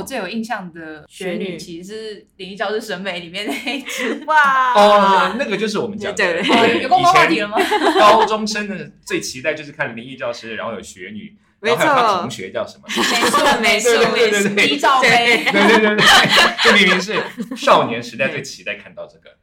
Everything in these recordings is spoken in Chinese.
我最有印象的学女，其实是灵异教室审美里面那一只。哇，哦，那个就是我们讲的对对有共同话题了吗？高中生的最期待就是看灵异教师，然后有学女，然后还有他没错同学叫什么？没错，没错，对对对对低罩杯。对对对对，这明明是少年时代最期待看到这个。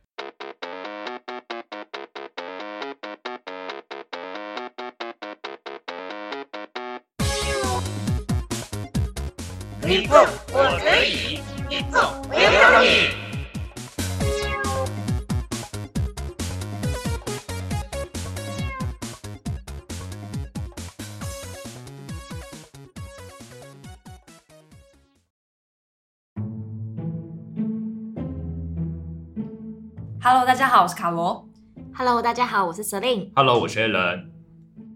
你做我可以，你做我也可以。Hello，大家好，我是卡罗。Hello，大家好，我是 Celine。Hello，我是 Alan。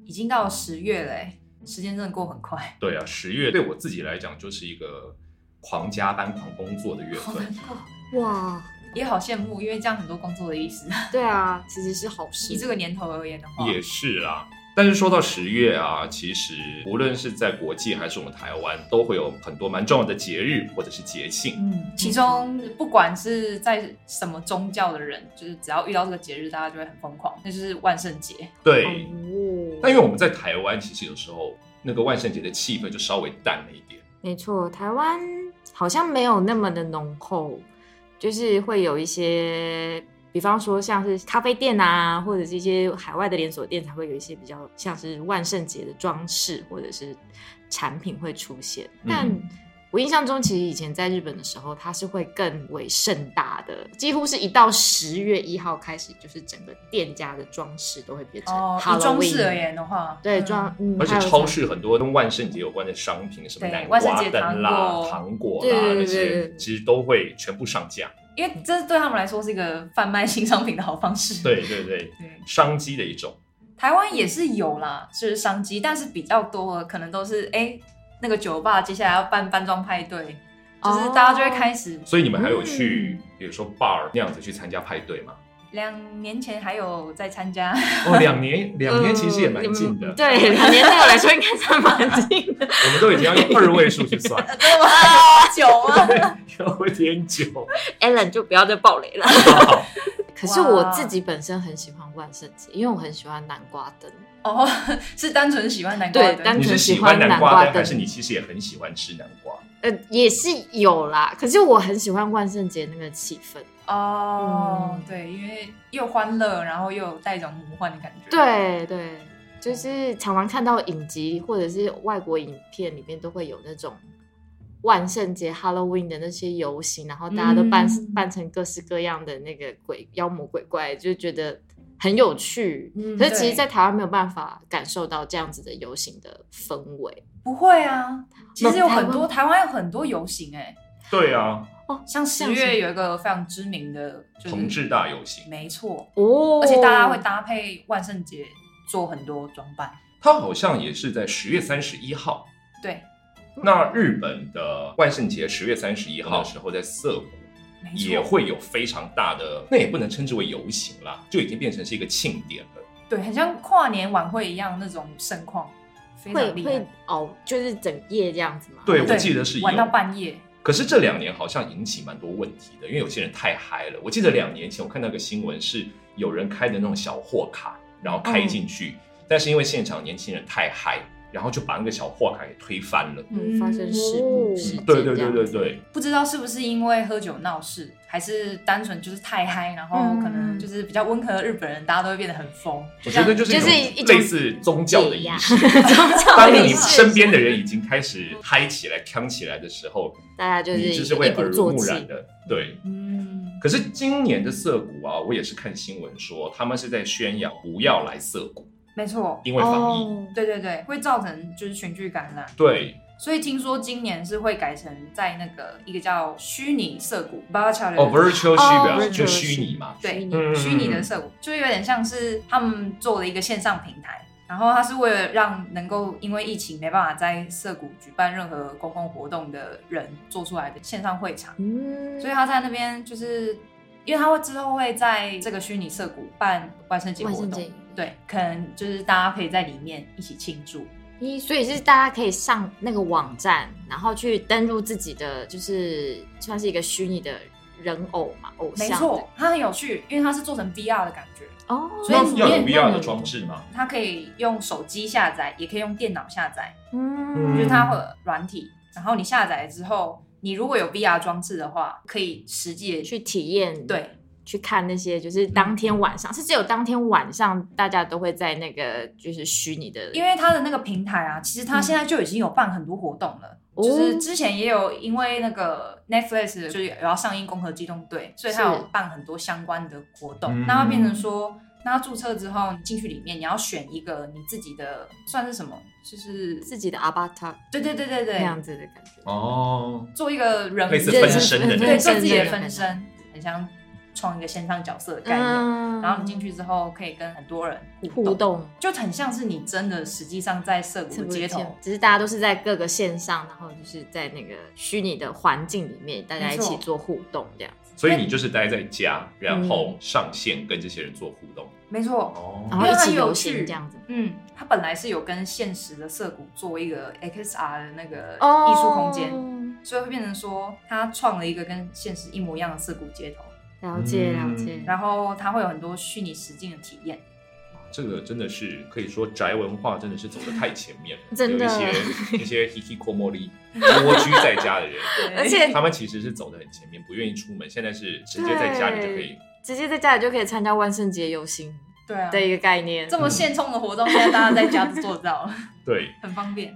已经到了十月了，哎，时间真的过很快。对啊，十月对我自己来讲就是一个狂加班、狂工作的月份。哇，也好羡慕，因为这样很多工作的意思。对啊，其实是好事以。这个年头而言的话，也是啦。但是说到十月啊，其实无论是在国际还是我们台湾，都会有很多蛮重要的节日或者是节庆。嗯，其中不管是在什么宗教的人，就是只要遇到这个节日，大家就会很疯狂，那就是万圣节。对，哦但因为我们在台湾，其实有时候那个万圣节的气氛就稍微淡了一点。没错，台湾好像没有那么的浓厚，就是会有一些，比方说像是咖啡店啊，或者是一些海外的连锁店，才会有一些比较像是万圣节的装饰或者是产品会出现。但嗯我印象中，其实以前在日本的时候，它是会更为盛大的，几乎是一到十月一号开始，就是整个店家的装饰都会变成哦装饰而言的话，对嗯装，嗯，而且超市很多跟万圣节有关的商品，什么对南瓜灯啦糖果、糖果对那些，其实都会全部上架。因为这对他们来说是一个贩卖新商品的好方式。对对对，对，商机的一种。台湾也是有啦，就是商机，但是比较多的可能都是哎、那个酒吧接下来要办扮装派对，就是哦大家就会开始。所以你们还有去，嗯比如说 bar 那样子去参加派对吗？两年前还有在参加，哦，两年，两年其实也蛮近的。嗯对，两年对我来说应该算蛮近的。我们都已经要用二位数去算，真的吗？酒吗？有点久。Allen 就不要再暴雷了。可是我自己本身很喜欢万圣节，因为我很喜欢南瓜灯。哦，是单纯喜欢南瓜灯对单你是喜喜欢南南瓜灯灯，还是你其实也很喜欢吃南瓜？呃，也是有啦，可是我很喜欢万圣节那个气氛。哦，嗯对，因为又欢乐，然后又有带一种魔幻的感觉。，对对，就是常常看到影集或者是外国影片里面都会有那种万圣节 Halloween 的那些游行，然后大家都扮、嗯扮成各式各样的那个鬼妖魔鬼怪，就觉得很有趣。嗯可是其实，在台湾没有办法感受到这样子的游行的氛围。不会啊，其实有很多台湾有很多游行哎、对啊，像十月有一个非常知名的，就是同志大游行，没错，哦而且大家会搭配万圣节做很多装扮。它好像也是在十月三十一号。对，那日本的万圣节十月三十一号的时候，在涩谷没也错，会有非常大的，那也不能称之为游行啦，就已经变成是一个庆典了。对，很像跨年晚会一样那种盛况，非会会常厉害。哦，就是整夜这样子吗？对，我对记得是玩到半夜。可是这两年好像引起蛮多问题的，因为有些人太嗨了。我记得两年前我看到一个新闻，是有人开的那种小货卡，然后开进去，但是因为现场年轻人太嗨，然后就把那个小货卡给推翻了。嗯，发生事故事件对对对对。对，不知道是不是因为喝酒闹事，还是单纯就是太嗨，然后嗯可能就是比较温和的日本人，大家都会变得很疯。我觉得就是就是一类似 宗教的仪式。宗教当你身边的人已经开始嗨起来、呛起来的时候，大家就是你就是会耳濡目染的。对，嗯，可是今年的涩谷啊，我也是看新闻说，他们是在宣扬不要来涩谷，没错，因为防疫。哦对对对，会造成就是群聚感染。对，所以听说今年是会改成在那个一个叫虚拟涩谷 （virtual） 哦，virtual 哦虚表 virtual 就虚拟嘛。对虚拟嗯虚拟的涩谷，就有点像是他们做了一个线上平台，然后它是为了让能够因为疫情没办法在涩谷举办任何公共活动的人做出来的线上会场，嗯，所以他在那边就是。因为他会之后会在这个虚拟涩谷办万圣节活动万圣节，对，可能就是大家可以在里面一起庆祝，咦，所以是大家可以上那个网站，然后去登录自己的，就是算是一个虚拟的人偶嘛，偶像。没错，它很有趣，因为它是做成 VR 的感觉，哦，所以那要有 VR 的装置吗？它可以用手机下载，也可以用电脑下载，嗯，就是它会软体，然后你下载之后，你如果有 VR 装置的话，可以实际的去体验，，对。去看那些，就是当天晚上，是只有当天晚上大家都会在那个就是虚拟的，因为它的那个平台啊，其实它现在就已经有办很多活动了。哦就是之前也有因为那个 Netflix 就是有要上映《攻壳机动队》，所以它有办很多相关的活动。嗯那它变成说，那它注册之后，你进去里面你要选一个你自己的算是什么？就是自己的 avatar 对对对对对，那样子的感觉，哦，做一个人物类似分身的那对，做自己的分分身，很像创一个线上角色的概念。嗯。然后你进去之后，可以跟很多人互互动，就很像是你真的实际上在涩谷的街头，只是大家都是在各个线上，然后就是在那个虚拟的环境里面，大家一起做互动这样子，所以你就是待在家，然后上线跟这些人做互动。没错。哦。然后一起游戏这样子。嗯，他本来是有跟现实的涩谷做一个 XR 的那个哦。艺术空间，所以会变成说，他创了一个跟现实一模一样的涩谷街头，了解嗯了解，然后它会有很多虚拟实境的体验。这个真的是可以说宅文化真的是走的太前面了，真的有一些一些 hikikomori 蜗居在家的人，而且他们其实是走的很前面，不愿意出门，现在是直接在家里就可以。直接在家里就可以参加万圣节游行对啊，的一个概念。这么现充的活动，现在大家在家都做到了，对，很方便。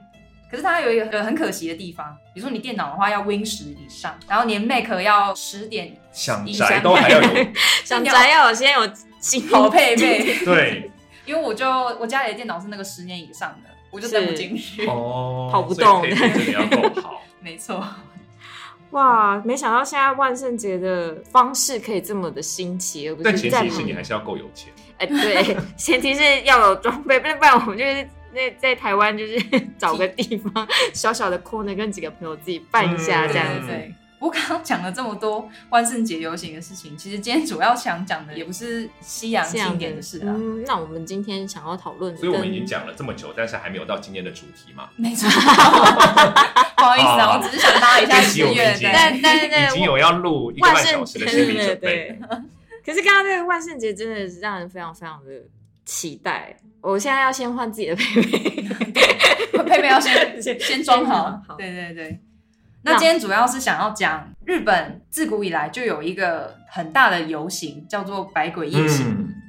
可是它有一个很可惜的地方，比如说你电脑的话要 Win 十以上，然后连 Mac 要十点想以下宅都还要有 想宅要有先有新 好配备。对 因为我就我家里的电脑是那个十年以上的，我就登不进去。哦，跑不动所以配备真的要够好。没错，哇！没想到现在万圣节的方式可以这么的新奇，而不但是在前提是你还是要够有钱。哎，对，前提是要有装备，不然不然我们就是在在台湾就是 找个地方 小小的 corner 跟几个朋友自己办一下这样子。对对。我刚刚讲了这么多万圣节游行的事情，其实今天主要想讲的也不是西洋庆典的事啊。嗯，那我们今天想要讨论，所以我们已经讲了这么久，但是还没有到今天的主题嘛。没错，不好意思啊，我只是想拉一下这集十月，我们已经对但但是已经有要录一个半小时的心理准备。对。可是刚刚这个万圣节真的是让人非常非常的期待。我现在要先换自己的配备，佩佩要先 先先装好好。对对对。那今天主要是想要讲日本自古以来就有一个很大的游行，叫做百鬼夜行。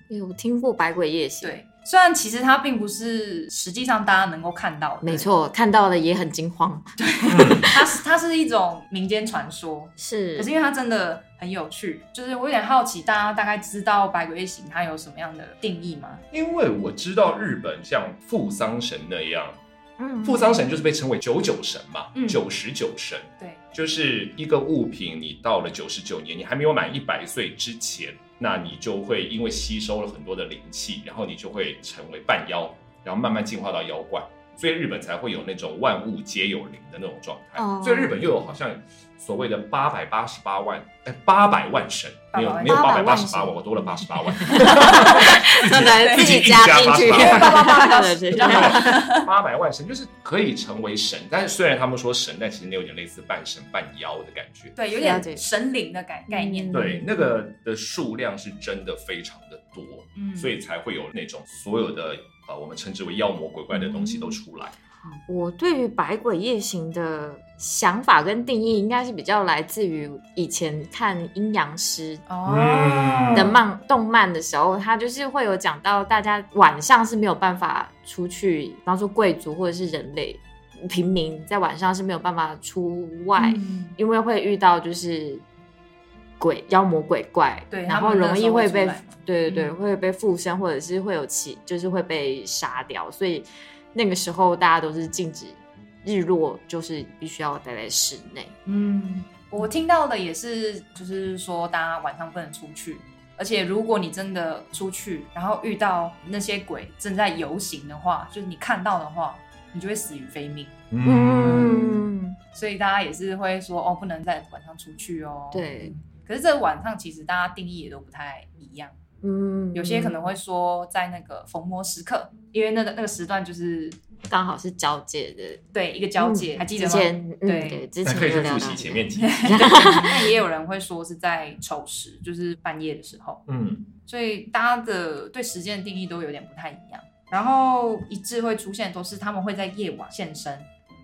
嗯，有听过百鬼夜行？，对，虽然其实它并不是实际上大家能够看到的，没，错，看到的也很惊慌。对 它是它是一种民间传说。是可是因为它真的很有趣，就是我有点好奇，大家大概知道百鬼夜行它有什么样的定义吗？因为我知道日本像富桑神那样，嗯富桑神就是被称为九九神嘛，嗯九十九神，对，就是一个物品，你到了九十九年，你还没有满一百岁之前，那你就会因为吸收了很多的灵气，然后你就会成为半妖，然后慢慢进化到妖怪，所以日本才会有那种万物皆有灵的那种状态。哦所以日本又有好像所谓的八百八十八万，哎，八百万神，没有没有八百800万神八十八万，我多了八十八万。真的自己加进去，八八八八对对对。然后八百万神就是可以成为神，但是虽然他们说神，但其实那有点类似半神半妖的感觉。对，有点神灵的概概念。嗯。对，那个的数量是真的非常的多，嗯。所以才会有那种所有的呃我们称之为妖魔鬼怪的东西都出来。我对于百鬼夜行的想法跟定义，应该是比较来自于以前看阴阳师的漫动漫的时候，他就是会有讲到，大家晚上是没有办法出去，比方说贵族或者是人类平民在晚上是没有办法出外，嗯。因为会遇到就是鬼妖魔鬼怪，对然后容易会被对对对，嗯。会被附身或者是会有其就是会被杀掉，所以那个时候大家都是禁止日落，就是必须要待在室内。嗯，我听到的也是，就是说大家晚上不能出去，而且如果你真的出去，然后遇到那些鬼正在游行的话，就是你看到的话，你就会死于非命。嗯，所以大家也是会说哦，不能在晚上出去哦。对嗯。可是这个晚上其实大家定义也都不太一样。嗯有些可能会说在那个逢魔时刻，因为那个那个时段就是刚好是交界的，对一个交界，嗯还记得吗？之前嗯对对，之那前可以去复习前面几集。那也有人会说是在丑时，就是半夜的时候，嗯，所以大家的对时间的定义都有点不太一样。然后一致会出现都是他们会在夜晚现身，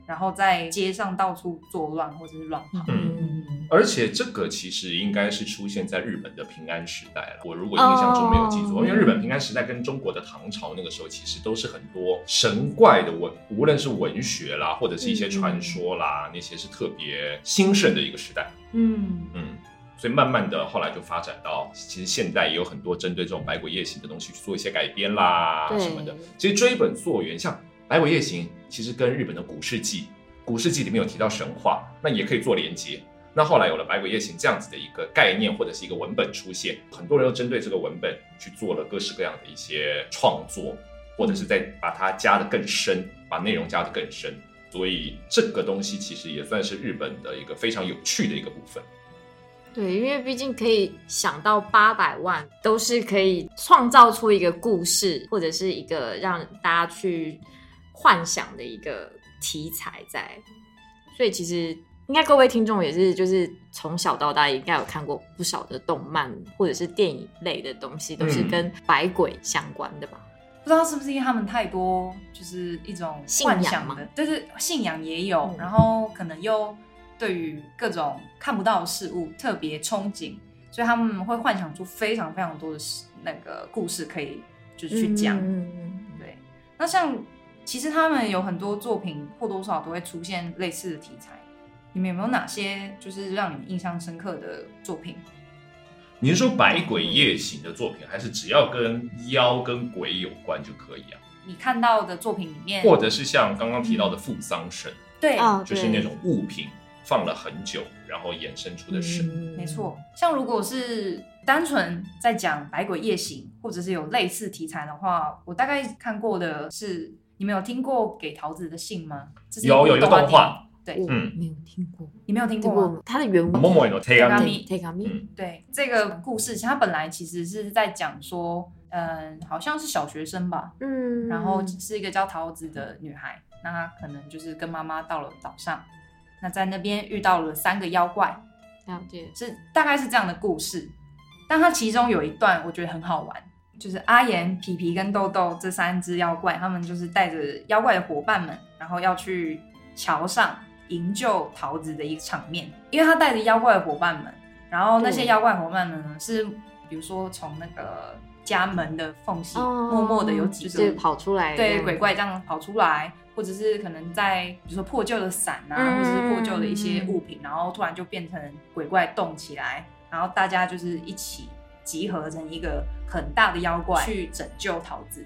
然后在街上到处作乱或者是乱跑。嗯而且这个其实应该是出现在日本的平安时代了。我如果印象中没有记错，哦因为日本平安时代跟中国的唐朝那个时候，其实都是很多神怪的文，无论是文学啦，或者是一些传说啦，那些是特别兴盛的一个时代。嗯，嗯，所以慢慢的后来就发展到，其实现代也有很多针对这种百鬼夜行的东西去做一些改编啦什么的。其实追本溯源，像百鬼夜行，其实跟日本的古世纪，古世纪里面有提到神话，那也可以做连接。那后来有了百鬼夜行这样子的一个概念或者是一个文本出现，很多人又针对这个文本去做了各式各样的一些创作，或者是再把它加的更深，把内容加的更深。所以这个东西其实也算是日本的一个非常有趣的一个部分。对，因为毕竟可以想到八百万，都是可以创造出一个故事，或者是一个让大家去幻想的一个题材在。所以其实应该各位听众也是，就是从小到大应该有看过不少的动漫或者是电影类的东西，都是嗯跟百鬼相关的吧？不知道是不是因为他们太多，就是一种信仰幻想吗的，就是信仰也有，嗯然后可能又对于各种看不到的事物特别憧憬，所以他们会幻想出非常非常多的事那个故事可以就是去讲。嗯嗯对，那像其实他们有很多作品或多或少都会出现类似的题材。你们有没有哪些就是让你们印象深刻的作品？你是说百鬼夜行的作品，还是只要跟妖跟鬼有关就可以啊？你看到的作品里面，或者是像刚刚提到的付丧神，对，哦，就是那种物品放了很久，然后衍生出的神。嗯没错，像如果是单纯在讲百鬼夜行，或者是有类似题材的话，我大概看过的是，你们有听过《给桃子的信》吗？有有一个动画，对，我嗯。没有听过，你没有听听过吗？过。它的原文 e Take on me，嗯。对，这个故事，其实它本来其实是在讲说，嗯，好像是小学生吧，嗯，然后是一个叫桃子的女孩，那她可能就是跟妈妈到了岛上，那在那边遇到了三个妖怪，了解，是大概是这样的故事。但它其中有一段我觉得很好玩，就是阿岩、皮皮跟豆豆这三只妖怪，他们就是带着妖怪的伙伴们，然后要去桥上营救桃子的一个场面。因为他带着妖怪的伙伴们，然后那些妖怪伙伴们呢是，比如说从那个家门的缝隙哦默默的有几个就是跑出来，对鬼怪这样跑出来，或者是可能在比如说破旧的伞啊，嗯或者是破旧的一些物品，然后突然就变成鬼怪动起来，然后大家就是一起集合成一个很大的妖怪去拯救桃子。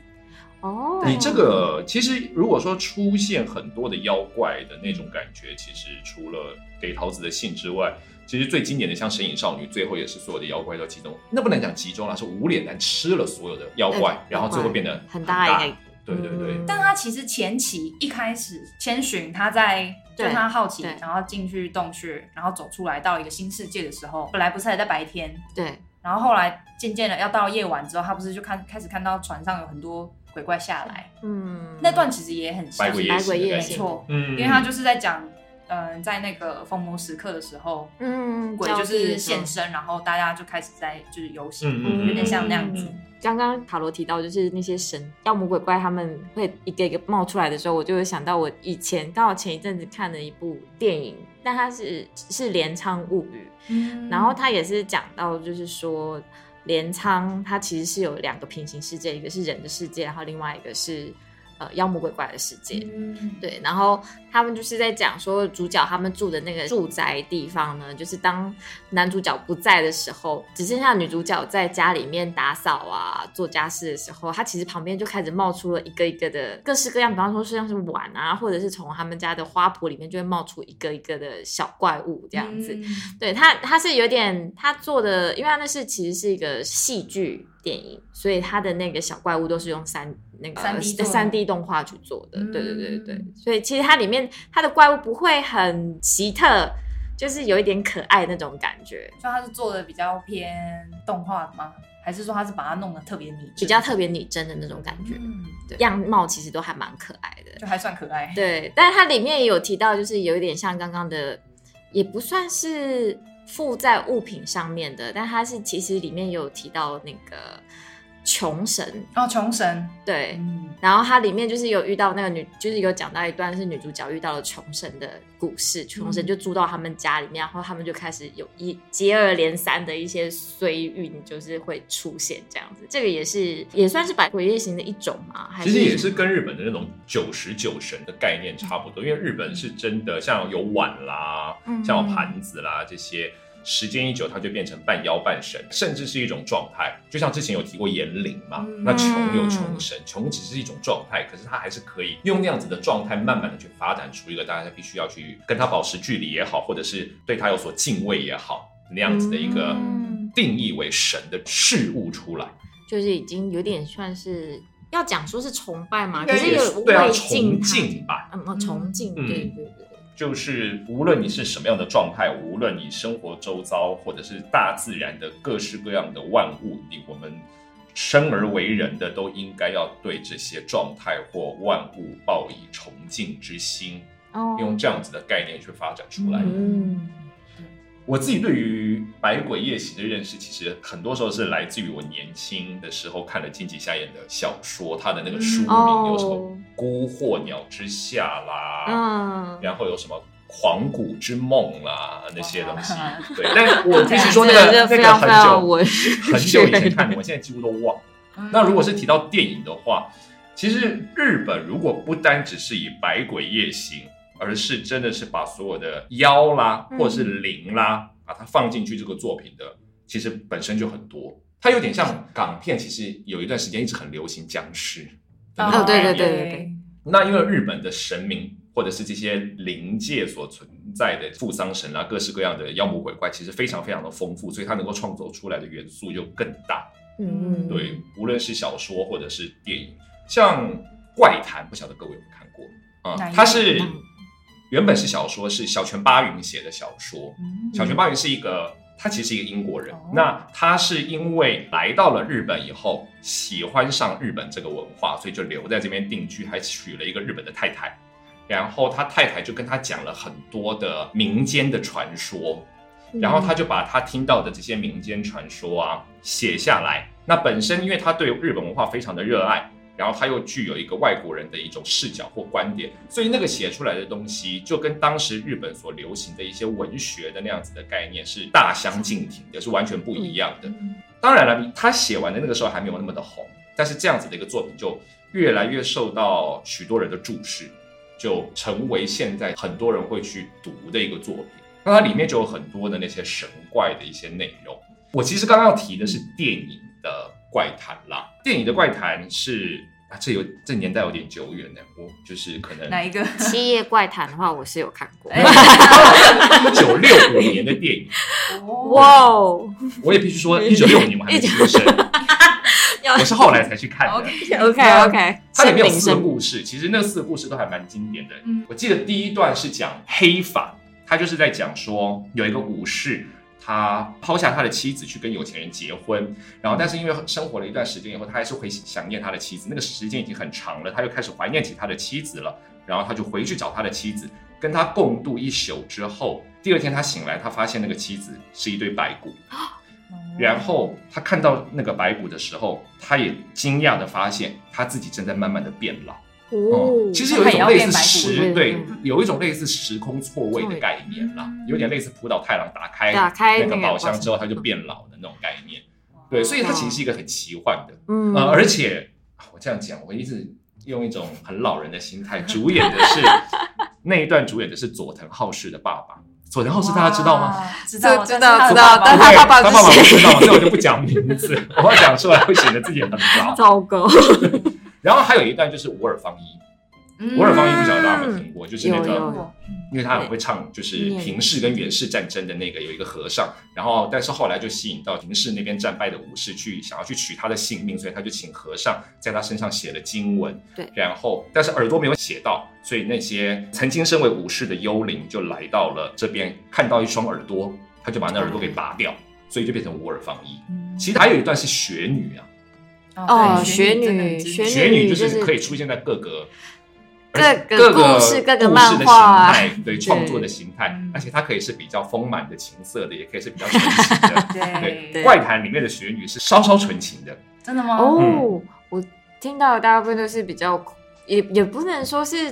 哦，你这个其实如果说出现很多的妖怪的那种感觉，其实除了给桃子的信之外，其实最经典的像神隐少女，最后也是所有的妖怪都集中，那不能讲集中了，是无脸男吃了所有的妖怪对，然后最后变得很大一个，对对对，嗯但他其实前期一开始千寻他在就对他好奇，然后进去洞穴，然后走出来到一个新世界的时候，本来不是还在白天，对，然后后来渐渐的要到夜晚之后，他不是就看开始看到船上有很多鬼怪下来，嗯，那段其实也很像。百鬼夜行的感觉，鬼夜行没错，嗯，因为他就是在讲，嗯、在那个逢魔时刻的时候，嗯，鬼就是现身，然后大家就开始在就是游行，嗯嗯嗯。有点像那样子。刚刚塔罗提到，就是那些神妖魔鬼怪，他们会一个一个冒出来的时候，我就会想到我以前刚好前一阵子看的一部电影，但它是是镰仓物语，嗯。然后它也是讲到，就是说镰仓它其实是有两个平行世界，一个是人的世界，然后另外一个是呃妖魔鬼怪的世界。嗯对，然后他们就是在讲说，主角他们住的那个住宅地方呢，就是当男主角不在的时候，只剩下女主角在家里面打扫啊、做家事的时候，他其实旁边就开始冒出了一个一个的各式各样，比方说像是碗啊，或者是从他们家的花圃里面就会冒出一个一个的小怪物这样子。嗯对他，他是有点他做的，因为他那是其实是一个戏剧电影，所以他的那个小怪物都是用三那个 3D 的三 D 动画去做的。嗯对对对对对，所以其实它里面它的怪物不会很奇特，就是有一点可爱那种感觉。就它是做的比较偏动画的吗？还是说它是把它弄得特别拟真，比较特别拟真的那种感觉，嗯，对，样貌其实都还蛮可爱的。就还算可爱。对，但是它里面也有提到，就是有一点像刚刚的，也不算是附在物品上面的，但它是其实里面有提到那个穷神，哦，穷神，对，嗯，然后它里面就是有遇到那个女，就是有讲到一段是女主角遇到了穷神的故事，穷神就住到他们家里面，然后他们就开始有一接二连三的一些衰运，就是会出现这样子。这个也是也算是百鬼夜行的一种嘛，还是其实也是跟日本的那种九十九神的概念差不多，因为日本是真的像有碗啦，嗯。像有盘子啦这些，时间一久它就变成半妖半神，甚至是一种状态。就像之前有提过言灵嘛，嗯那穷有穷神，穷只是一种状态，可是它还是可以用那样子的状态，慢慢的去发展出一个大家必须要去跟它保持距离也好，或者是对它有所敬畏也好，那样子的一个嗯定义为神的事物出来。就是已经有点算是要讲说是崇拜嘛，可是对啊崇他敬吧嗯，哦崇敬，嗯对对对。就是无论你是什么样的状态，无论你生活周遭或者是大自然的各式各样的万物，你我们生而为人的都应该要对这些状态或万物抱以崇敬之心，哦用这样子的概念去发展出来。嗯我自己对于《百鬼夜行》的认识，其实很多时候是来自于我年轻的时候看的金吉夏彦的小说，他的那个书名嗯有什么哦《孤惑鸟之下》啦，嗯，然后有什么狂骨之梦啦那些东西哇，对，但我必须说那这个 那个很久很久以前看的，我现在几乎都忘。嗯。那如果是提到电影的话，其实日本如果不单只是以《百鬼夜行》，而是真的是把所有的妖啦嗯。或者是灵啦，把它放进去这个作品的，其实本身就很多。它有点像港片，其实有一段时间一直很流行僵尸哦对对对对对。那因为日本的神明或者是这些灵界所存在的富桑神啊，各式各样的妖魔鬼怪，其实非常非常的丰富，所以它能够创作出来的元素就更大。嗯，对，无论是小说或者是电影，像《怪谈》，不晓得各位有没有看过？啊、它是嗯原本是小说，是小泉八云写的小说。嗯小泉八云是一个，他其实是一个英国人。哦那他是因为来到了日本以后，喜欢上日本这个文化，所以就留在这边定居，还娶了一个日本的太太。然后他太太就跟他讲了很多的民间的传说，嗯然后他就把他听到的这些民间传说啊写下来。那本身因为他对日本文化非常的热爱，然后他又具有一个外国人的一种视角或观点，所以那个写出来的东西就跟当时日本所流行的一些文学的那样子的概念是大相径庭的，是完全不一样的。当然了，他写完的那个时候还没有那么的红，但是这样子的一个作品就越来越受到许多人的注视，就成为现在很多人会去读的一个作品。那它里面就有很多的那些神怪的一些内容。我其实刚刚要提的是电影的怪谈啦，电影的怪谈是啊，这有这年代有点久远呢，我就是可能哪一个？七夜怪谈的话，我是有看过。哎 一九六五年的电影，哇哦。我也必须说，一九六五年我还没出生，我是后来才去看的。OK，OK OK，它里面有四个故事，其实那四个故事都还蛮经典的。嗯。我记得第一段是讲黑法，他就是在讲说有一个武士，他抛下他的妻子去跟有钱人结婚，然后但是因为生活了一段时间以后，他还是会想念他的妻子，那个时间已经很长了，他又开始怀念起他的妻子了，然后他就回去找他的妻子，跟他共度一宿之后，第二天他醒来，他发现那个妻子是一堆白骨，然后他看到那个白骨的时候，他也惊讶的发现他自己正在慢慢的变老。哦，其实有一种类似时对有一种类似时空错位的概念啦嗯，有点类似浦岛太郎打开打开那个那个宝箱之后，他就变老的那种概念。对，所以它其实是一个很奇幻的，嗯呃，而且我这样讲，我一直用一种很老人的心态，主演的是 那一段主演的是佐藤浩市的爸爸。佐藤浩市大家知道吗？知道，知道知道他的爸爸但他爸爸他爸爸不知道，所以我就不讲名字，我要讲出来会显得自己很老。糟糕，然后还有一段就是无耳方一，无耳方一不晓得大家有没有听过，就是那个因为他很会唱，就是平氏跟源氏战争的那个有一个和尚，然后但是后来就吸引到平氏那边战败的武士去想要去取他的性命，所以他就请和尚在他身上写了经文，对。然后但是耳朵没有写到，所以那些曾经身为武士的幽灵就来到了这边，看到一双耳朵，他就把那耳朵给拔掉，所以就变成无耳方一。嗯其实还有一段是雪女啊，哦雪女雪雪女就就是是可以出现在各个。各个各个故事各个故漫事的形画态，对对创作的形态嗯，而且它可以是比较丰满的情色的，也可以是比较纯情的。对对怪谈里面的雪女是稍稍纯情的，真的吗？哦，我听到的大部分都是比较，也也不能说是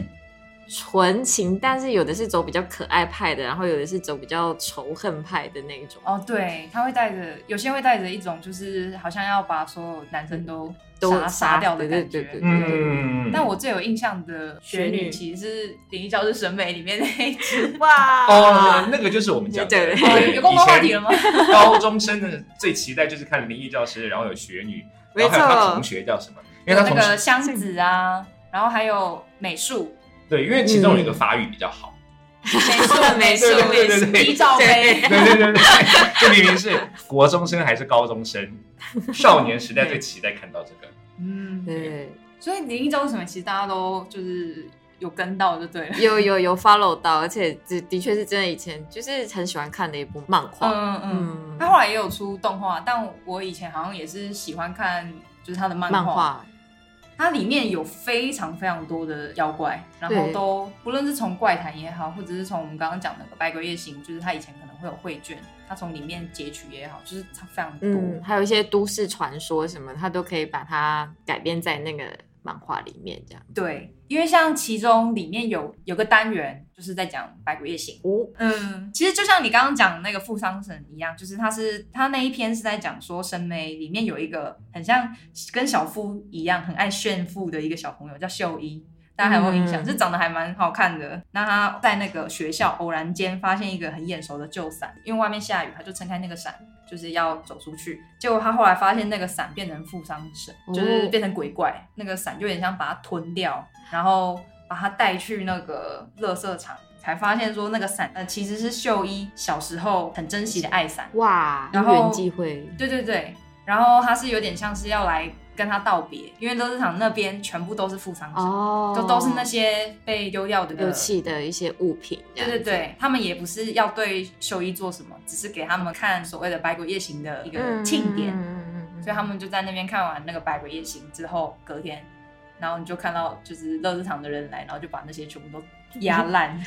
纯情，但是有的是走比较可爱派的，然后有的是走比较仇恨派的那一种。哦，对，他会带着，有些会带着一种就是好像要把所有男生都都杀杀掉的感觉。对对对对嗯，但我最有印象的雪雪女女其实是《灵异教师审美》里面那一只。哇哦，那个就是我们讲的，对哦有共同话题了吗？以前高中生的最期待就是看《灵异教师》，然后有雪女，然后还有他同学叫什么？因为他那个箱子啊，然后还有美术，对，因为其中有一个发育比较好，没错，没错，对对对对对李兆飞。对对对对，这明明是国中生还是高中生，少年时代最期待看到这个。嗯，对，所以《灵异教师审美》其实大家都就是有跟到就对了。有有有 follow 到，而且这的确是真的，以前就是很喜欢看的一部漫画。嗯嗯，嗯，他后来也有出动画，但我以前好像也是喜欢看，就是他的漫漫画它里面有非常非常多的妖怪，然后都不论是从怪谈也好，或者是从我们刚刚讲那个《百鬼夜行》，就是它以前可能会有绘卷，它从里面截取也好，就是它非常多。嗯，还有一些都市传说什么，它都可以把它改编在那个漫画里面，这样。对，因为像其中里面有有个单元就是在讲《百鬼夜行》。哦，嗯，其实就像你刚刚讲的那个富商神一样，就是他是他那一篇是在讲说神眉里面有一个很像跟小夫一样很爱炫富的一个小朋友叫秀一，大家还有没有印象？嗯这长得还蛮好看的。那他在那个学校偶然间发现一个很眼熟的旧伞，因为外面下雨，他就撑开那个伞，就是要走出去。结果他后来发现那个伞变成富商神，哦就是变成鬼怪，那个伞就有点像把它吞掉，然后把它带去那个垃圾场。才发现说那个伞呃其实是秀一小时候很珍惜的爱伞，哇，然后缘机会，对对对，然后他是有点像是要来跟他道别，因为乐市场那边全部都是富商神，哦，就都是那些被丢掉的丢弃的一些物品，对对对，他们也不是要对秀一做什么，只是给他们看所谓的百鬼夜行的一个嗯，庆典，嗯嗯嗯嗯所以他们就在那边看完那个百鬼夜行之后，隔天，然后你就看到就是乐市场的人来，然后就把那些全部都压烂。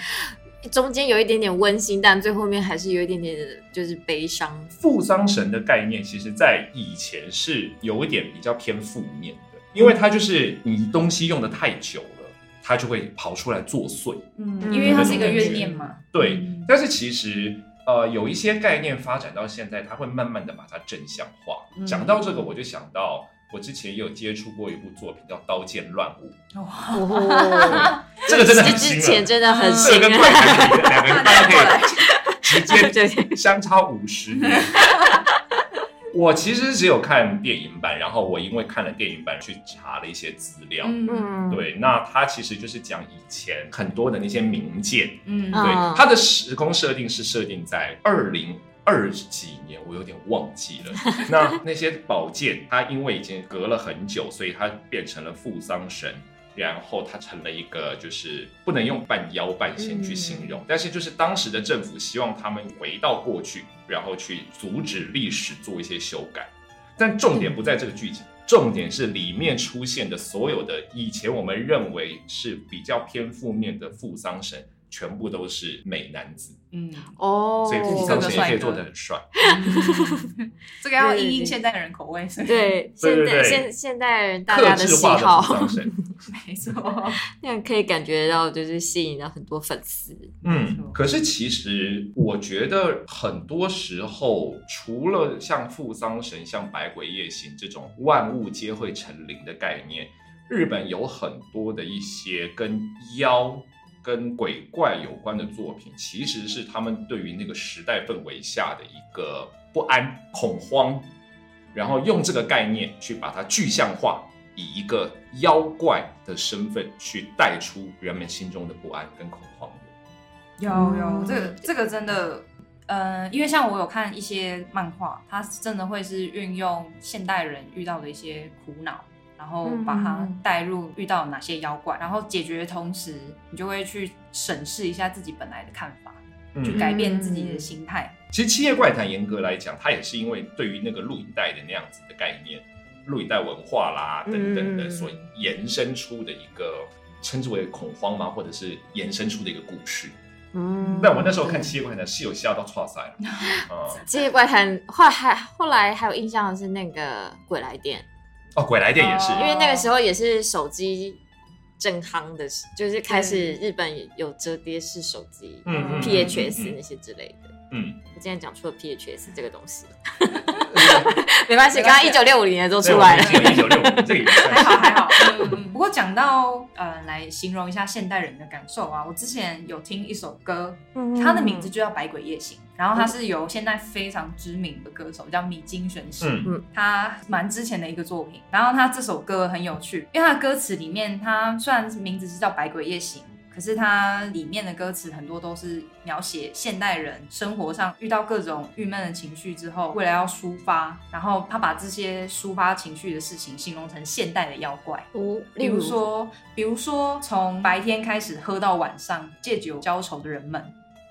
中间有一点点温馨，但最后面还是有一点点的就是悲伤。富商神的概念，其实在以前是有一点比较偏负面的，因为它就是你东西用的太久了，它就会跑出来作祟。嗯，嗯因为它是一个怨念嘛。对，嗯但是其实呃，有一些概念发展到现在，它会慢慢的把它正向化。嗯讲到这个，我就想到我之前也有接触过一部作品叫《刀剑乱舞》，哇，哦，这个真的这很新之前。真的很这新个跟怪谈两个人大家可以直接相差五十年。我其实只有看电影版，然后我因为看了电影版去查了一些资料。嗯嗯，对，那它其实就是讲以前很多的那些名剑，嗯嗯对，它的时空设定是设定在二零二几年，我有点忘记了。那那些宝剑，它因为已经隔了很久，所以它变成了富桑神。然后它成了一个，就是不能用半妖半仙去形容，但是就是当时的政府希望他们回到过去，然后去阻止历史做一些修改。但重点不在这个剧情，重点是里面出现的所有的以前我们认为是比较偏负面的富桑神，全部都是美男子，嗯，哦，所以富桑神也可以做得很帅。嗯 这个要对对对因应现在的人口味，对，现代现现代人大家的喜好 没错。那样可以感觉到就是吸引到很多粉丝。嗯，可是其实我觉得很多时候，除了像富桑神、像百鬼夜行这种万物皆会成灵的概念，日本有很多的一些跟妖、跟鬼怪有关的作品，其实是他们对于那个时代氛围下的一个不安、恐慌，然后用这个概念去把它具象化。以一个妖怪的身份去带出人们心中的不安跟恐慌。有有，这个这个真的，呃，因为像我有看一些漫画，它真的会是运用现代人遇到的一些苦恼，然后把它嗯带入遇到哪些妖怪，然后解决的同时，你就会去审视一下自己本来的看法，去嗯改变自己的心态。其实《七夜怪谈》严格来讲，它也是因为对于那个录影带的那样子的概念、录影带文化啦等等的嗯所延伸出的一个称之为恐慌嘛？或者是延伸出的一个故事。嗯但我那时候看《七夜怪谈》是有吓到错塞了，啊、这些怪谈，后来还后来还有印象的是那个鬼来电，哦，鬼来电也是，哦因为那个时候也是手机正夯的，就是开始日本有折叠式手机、嗯 PHS 嗯那些之类的。嗯，我今天讲出了 PHS 这个东西，没关系，刚刚一九六五年的都出来了。一九六五这个 还好还好。嗯嗯不过讲到呃，来形容一下现代人的感受啊，我之前有听一首歌，它的名字就叫《百鬼夜行》，然后它是由现在非常知名的歌手叫米津玄师，嗯他蛮之前的一个作品。然后他这首歌很有趣，因为他的歌词里面，他虽然名字是叫《百鬼夜行》。可是它里面的歌词很多都是描写现代人生活上遇到各种郁闷的情绪之后，为了要抒发，然后他把这些抒发情绪的事情形容成现代的妖怪。哦，例如说，比如说从白天开始喝到晚上，借酒浇愁的人们，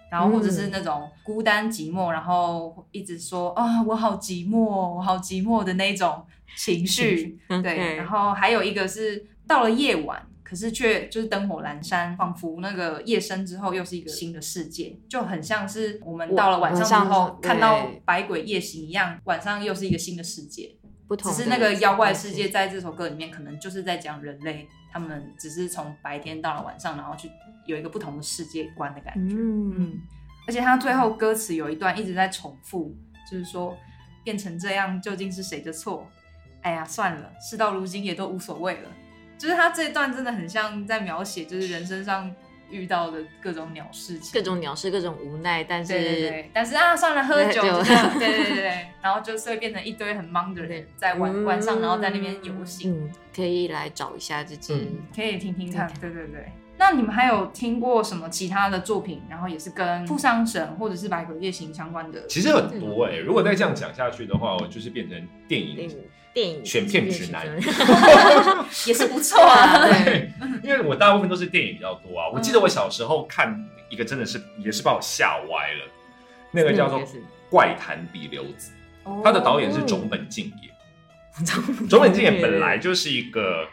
然后或者是那种孤单寂寞，然后一直说啊我好寂寞，我好寂寞的那种情绪。对然后还有一个是到了夜晚。可是却就是灯火阑珊，仿佛那个夜深之后又是一个新的世界，就很像是我们到了晚上之后看到百鬼夜行一样，晚上又是一个新的世界。不同只是那个妖怪世界在这首歌里面，可能就是在讲人类，他们只是从白天到了晚上，然后去有一个不同的世界观的感觉。嗯嗯，而且他最后歌词有一段一直在重复，就是说变成这样究竟是谁的错？哎呀，算了，事到如今也都无所谓了。就是他这一段真的很像在描写，就是人生上遇到的各种鸟事情，各种鸟事，各种无奈，但是对对对，但是啊，算了，喝酒，对对对对，然后就是会变成一堆很忙的人在晚、嗯晚上，然后在那边游行，嗯，可以来找一下这支。嗯可以听听看，对对对对。那你们还有听过什么其他的作品，然后也是跟富商神或者是百鬼夜行相关的？其实很多哎、如果再这样讲下去的话，我就是变成电影电影选片指南 也是不错啊。对，因为我大部分都是电影比较多啊。我记得我小时候看一个真的是也是把我吓歪了，那个叫做《怪谈比留子》，他的导演是种本敬也。种本敬也本来就是一个，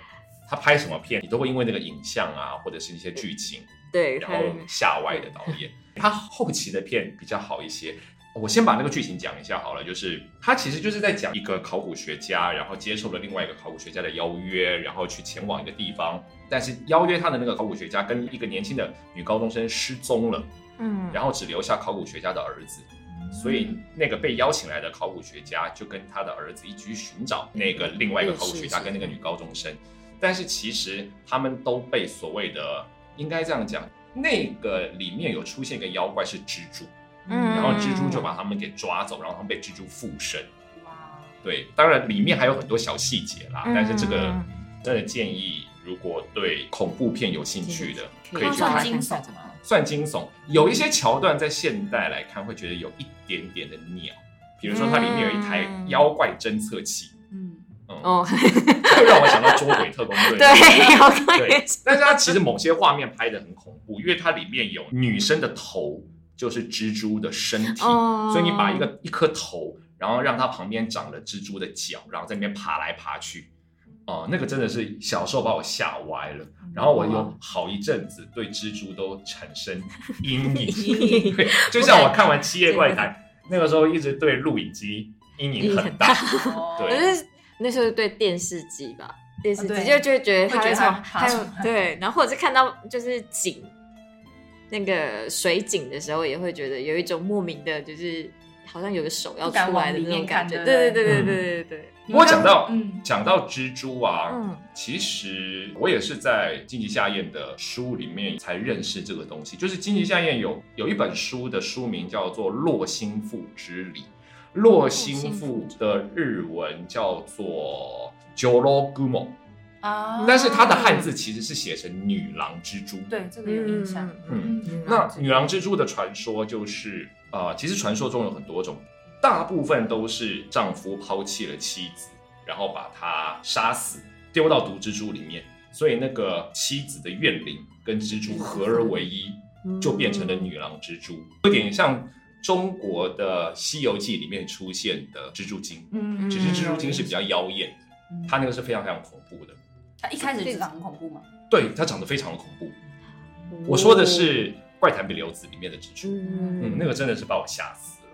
他拍什么片你都会因为那个影像啊，或者是一些剧情，对，然后吓歪的导演。他后期的片比较好一些。我先把那个剧情讲一下好了，就是他其实就是在讲一个考古学家，然后接受了另外一个考古学家的邀约，然后去前往一个地方，但是邀约他的那个考古学家跟一个年轻的女高中生失踪了，嗯，然后只留下考古学家的儿子，所以那个被邀请来的考古学家就跟他的儿子一起去寻找那个另外一个考古学家跟那个女高中生，但是其实他们都被所谓的应该这样讲，那个里面有出现一个妖怪是蜘蛛，嗯。然后蜘蛛就把他们给抓走，然后他们被蜘蛛附身。哇，对，当然里面还有很多小细节啦，嗯。但是这个真的建议，如果对恐怖片有兴趣的，可以去看。它算惊悚吗？算惊悚，有一些桥段在现代来看会觉得有一点点的鸟，比如说它里面有一台嗯。妖怪侦测器，嗯，嗯，哦，会让我想到捉鬼特工队。对，有可对，但是它其实某些画面拍的很恐怖，因为它里面有女生的头就是蜘蛛的身体，哦。所以你把一个一颗头，然后让它旁边长了蜘蛛的脚，然后在那边爬来爬去。哦、那个真的是小时候把我吓歪了，然后我有好一阵子对蜘蛛都产生阴影，对，就像我看完《七夜怪谈》那个时候，一直对录影机阴影很大。哦。对。可是那时候对电视机吧，电视机就就觉得它会从对，然后或者是看到就是景，那个水井的时候，也会觉得有一种莫名的，就是好像有个手要出来的往里面那种感觉。看对对不对对对对对。对不过讲到嗯。讲到蜘蛛啊，嗯。其实我也是在金吉夏宴的书里面才认识这个东西。就是金吉夏宴有有一本书的书名叫做《洛心腹之礼》，洛心腹的日文叫做 Jorogumo，啊。但是它的汉字其实是写成女郎蜘蛛。对这个有印象，嗯嗯那女郎蜘蛛的传说就是，呃，其实传说中有很多种，大部分都是丈夫抛弃了妻子，然后把她杀死，丢到毒蜘蛛里面，所以那个妻子的怨灵跟蜘蛛合而为一，就变成了女郎蜘蛛，有点像中国的《西游记》里面出现的蜘蛛精，嗯只是蜘蛛精是比较妖艳的，嗯。它那个是非常非常恐怖的。他一开始就长很恐怖吗。对，它长得非常的恐怖。我说的是《怪谈比留子》里面的蜘蛛，嗯嗯，那个真的是把我吓死了。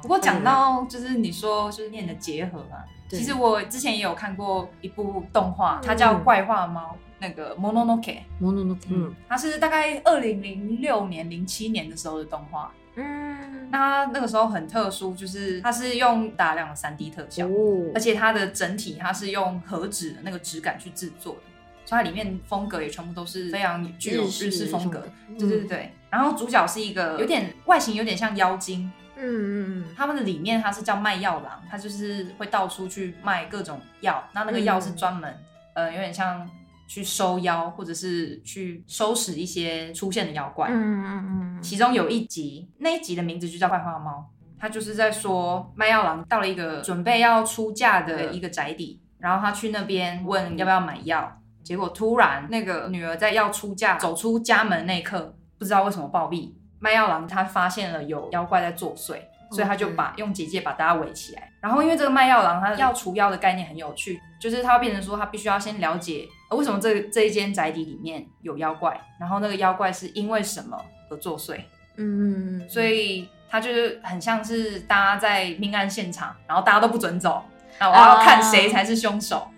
不过讲到就是你说就是念的结合啊，其实我之前也有看过一部动画，嗯它叫《怪画猫》，那个 Mononoke，摩诺诺嗯它是大概二零零六年、零七年的时候的动画。嗯。那它那个时候很特殊，就是它是用大量的三 D 特效，哦。而且它的整体它是用和纸的那个质感去制作的，所以它里面风格也全部都是非常具有日式风格。对对对。对，然后主角是一个有点外形有点像妖精，嗯嗯嗯。他们的里面他是叫卖药郎，他就是会到处去卖各种药，那那个药是专门、呃有点像去收妖或者是去收拾一些出现的妖怪。嗯嗯嗯其中有一集，那一集的名字就叫《怪花猫》，他就是在说卖药郎到了一个准备要出嫁的一个宅邸，然后他去那边问要不要买药，结果突然那个女儿在要出嫁走出家门那一刻，不知道为什么暴毙，卖药郎他发现了有妖怪在作祟。所以他就把用结界把大家围起来，然后因为这个卖药郎他要除妖的概念很有趣，就是他会变成说他必须要先了解、呃为什么这这一间宅邸里面有妖怪，然后那个妖怪是因为什么而作祟，嗯嗯，所以他就是很像是大家在命案现场，然后大家都不准走，那我要看谁才是凶手，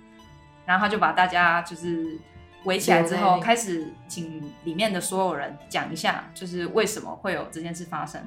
然后他就把大家就是围起来之后，开始请里面的所有人讲一下，就是为什么会有这件事发生。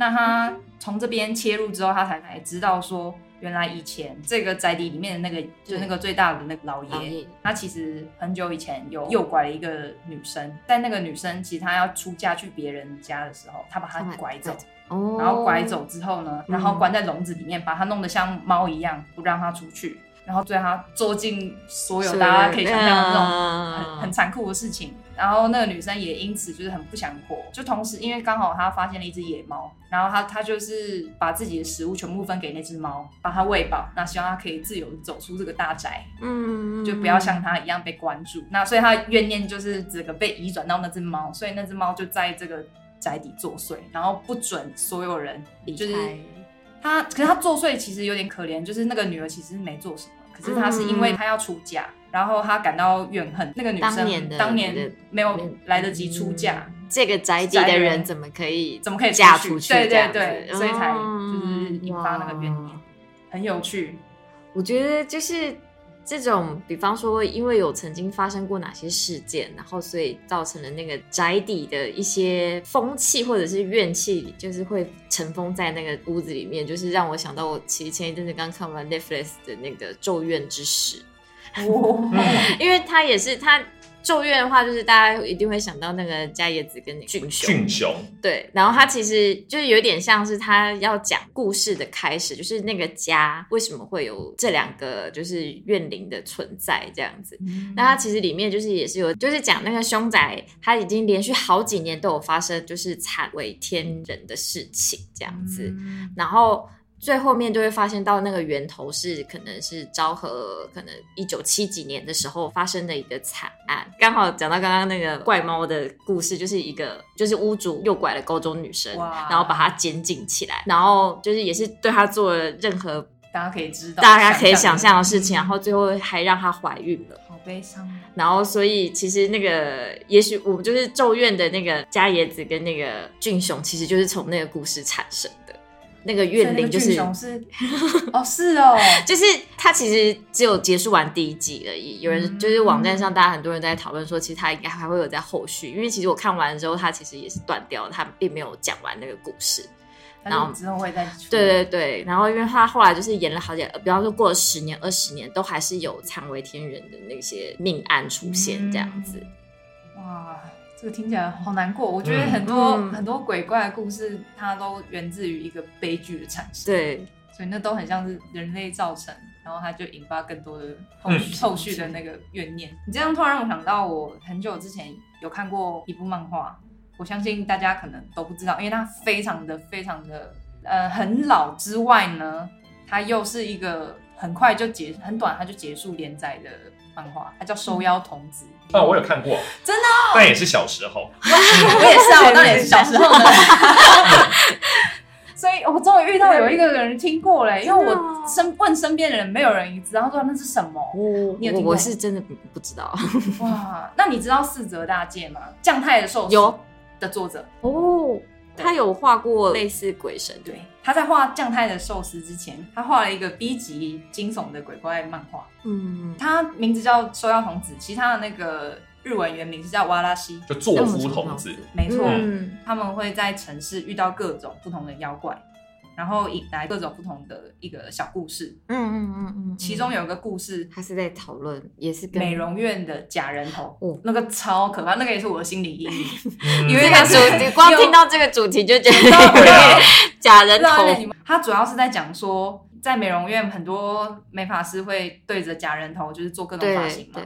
那他从这边切入之后，他才才知道说，原来以前这个宅邸里面的那个，就那个最大的那个老老爷。爷，他其实很久以前有诱拐了一个女生，但那个女生其实她要出嫁去别人家的时候，他把她拐走，哦，然后拐走之后呢，嗯。然后关在笼子里面，把它弄得像猫一样，不让它出去，然后对他做尽所有大家可以想象的那种很很残酷的事情。然后那个女生也因此就是很不想活，就同时因为刚好她发现了一只野猫，然后她她就是把自己的食物全部分给那只猫，把它喂饱，那希望它可以自由地走出这个大宅。嗯，就不要像它一样被关住。那所以她怨念就是整个被移转到那只猫，所以那只猫就在这个宅邸作祟，然后不准所有人离就是开它，可是他作祟其实有点可怜，就是那个女儿其实没做什么，可是他是因为她要出嫁，然后她感到怨恨，那个女生当年没有来得及出嫁。嗯这个宅邸的人怎么可以怎么可以嫁出出去？对对对，所以才嗯就是引发那个怨念，很有趣。我觉得就是这种，比方说，因为有曾经发生过哪些事件，然后所以造成了那个宅邸的一些风气或者是怨气，就是会尘封在那个屋子里面，就是让我想到我其实前一阵子刚看完 Netflix 的那个《咒怨之始》，哦，因为它也是它。咒怨的话，就是大家一定会想到那个加野子跟那个俊雄，俊雄，对，然后他其实就是有点像是他要讲故事的开始，就是那个家为什么会有这两个就是怨灵的存在这样子。那它其实里面就是也是有，就是讲那个凶宅，他已经连续好几年都有发生就是惨为天人的事情这样子，嗯然后。最后面就会发现到那个源头是可能是昭和可能一九七几年的时候发生的一个惨案，刚好讲到刚刚那个怪猫的故事，就是一个就是屋主诱拐了高中女生，哇然后把她监禁起来，然后就是也是对她做了任何大家可以知道，大家可以想象的事情，嗯然后最后还让她怀孕了。好悲伤。然后，所以其实那个，也许我们就是咒怨的那个加野子跟那个俊雄，其实就是从那个故事产生的。那个怨灵就是，哦，是哦，就是他其实只有结束完第一季而已。有人嗯就是网站上，大家很多人在讨论说，其实他应该还会有在后续，因为其实我看完之后，他其实也是断掉了，他并没有讲完那个故事。然后之后会再出对对对，然后因为他后来就是演了好几，比方说过了十年、二十年，都还是有惨为天人的那些命案出现这样子。哇，这个听起来好难过。我觉得很多、嗯很多鬼怪的故事，它都源自于一个悲剧的产生，对，所以那都很像是人类造成，然后它就引发更多的后后续的那个怨念。你这样突然让我想到，我很久之前有看过一部漫画，我相信大家可能都不知道，因为它非常的非常的呃很老之外呢，它又是一个很快就结很短它就结束连载的漫画，它叫《收妖童子》。哦，我有看过，真的但也是小时候。我也是啊，我当然也是小时候的。所以我终于遇到有一个人听过嘞，因为我身问身边的人，没有人知道，他说那是什么？我你有听过我我是真的不不知道哇，那你知道四泽大介吗？将太的寿司有的作者，哦。他有画过类似鬼神，对，他在画酱太的寿司之前，他画了一个 B 级惊悚的鬼怪漫画，嗯，他名字叫收妖童子，其他的那个日文原名是叫瓦拉西，就作夫童子，没错，嗯。他们会在城市遇到各种不同的妖怪，然后引来各种不同的一个小故事。嗯嗯嗯嗯，其中有一个故事，他是在讨论，也是跟美容院的假人头，哦那个超可怕，那个也是我的心理阴影。嗯因为这个主题，光听到这个主题就觉得 假人头，它主要是在讲说，在美容院很多美发师会对着假人头就是做各种发型嘛。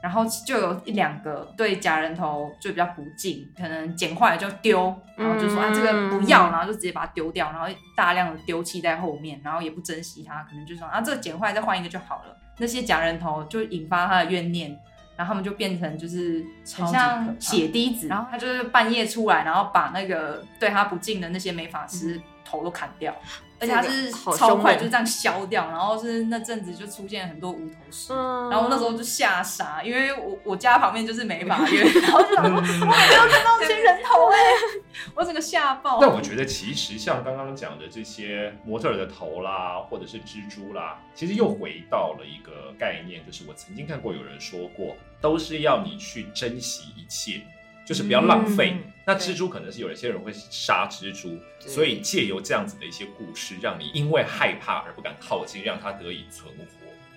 对，然后就有一两个对假人头就比较不敬，可能剪坏了就丢，然后就说、啊这个不要，然后就直接把它丢掉，然后大量的丢弃在后面，然后也不珍惜它，可能就说啊这个剪坏再换一个就好了。那些假人头就引发他的怨念，然后他们就变成就是很像血滴子，然后他就是半夜出来，然后把那个对他不敬的那些美发师头都砍掉。而且它是超快，就这样削掉，然后是那阵子就出现很多无头尸，嗯然后那时候就吓傻，因为我我家旁边就是美发院，然后就想说，我每天都看到这些人头哎、我整个吓爆。但我觉得其实像刚刚讲的这些模特儿的头啦，或者是蜘蛛啦，其实又回到了一个概念，就是我曾经看过有人说过，都是要你去珍惜一切，就是不要浪费。嗯那蜘蛛可能是有一些人会杀蜘蛛，所以借由这样子的一些故事，让你因为害怕而不敢靠近，让它得以存活。